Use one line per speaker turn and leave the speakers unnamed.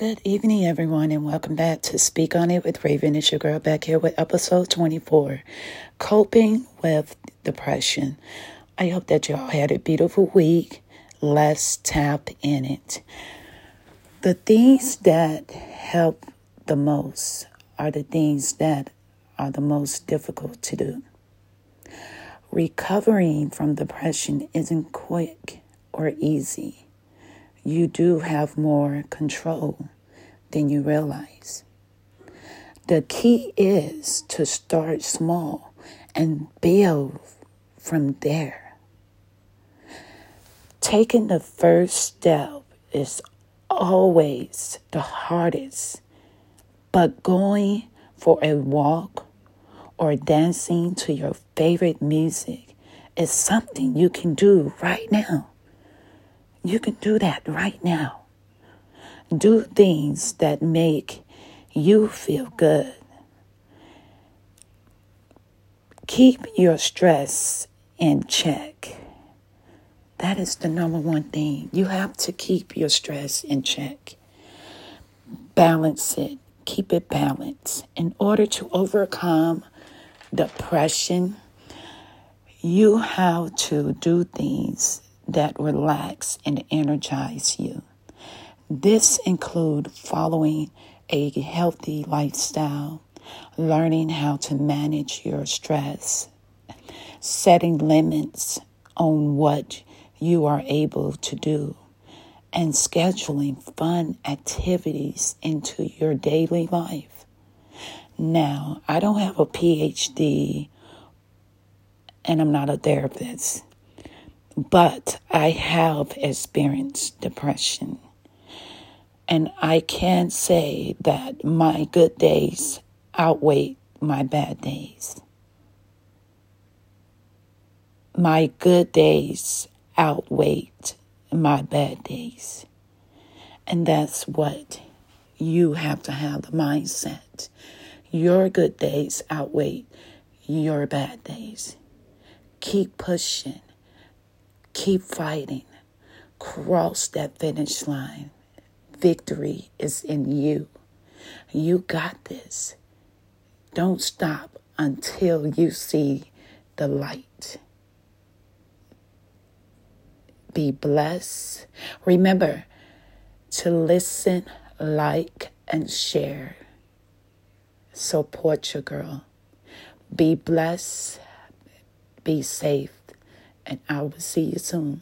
Good evening, everyone, and welcome back to Speak On It with Raven. It's your girl back here with episode 24 Coping with Depression. I hope that y'all had a beautiful week. Let's tap in it. The things that help the most are the things that are the most difficult to do. Recovering from depression isn't quick or easy you do have more control than you realize. The key is to start small and build from there. Taking the first step is always the hardest, but going for a walk or dancing to your favorite music is something you can do right now. You can do that right now. Do things that make you feel good. Keep your stress in check. That is the number one thing. You have to keep your stress in check. Balance it. Keep it balanced. In order to overcome depression, you have to do things that relax and energize you. This include following a healthy lifestyle, learning how to manage your stress, setting limits on what you are able to do, and scheduling fun activities into your daily life. Now, I don't have a PhD and I'm not a therapist. But I have experienced depression. And I can say that my good days outweigh my bad days. My good days outweigh my bad days. And that's what you have to have the mindset. Your good days outweigh your bad days. Keep pushing. Keep fighting. Cross that finish line. Victory is in you. You got this. Don't stop until you see the light. Be blessed. Remember to listen, like, and share. Support your girl. Be blessed. Be safe and I will see you soon.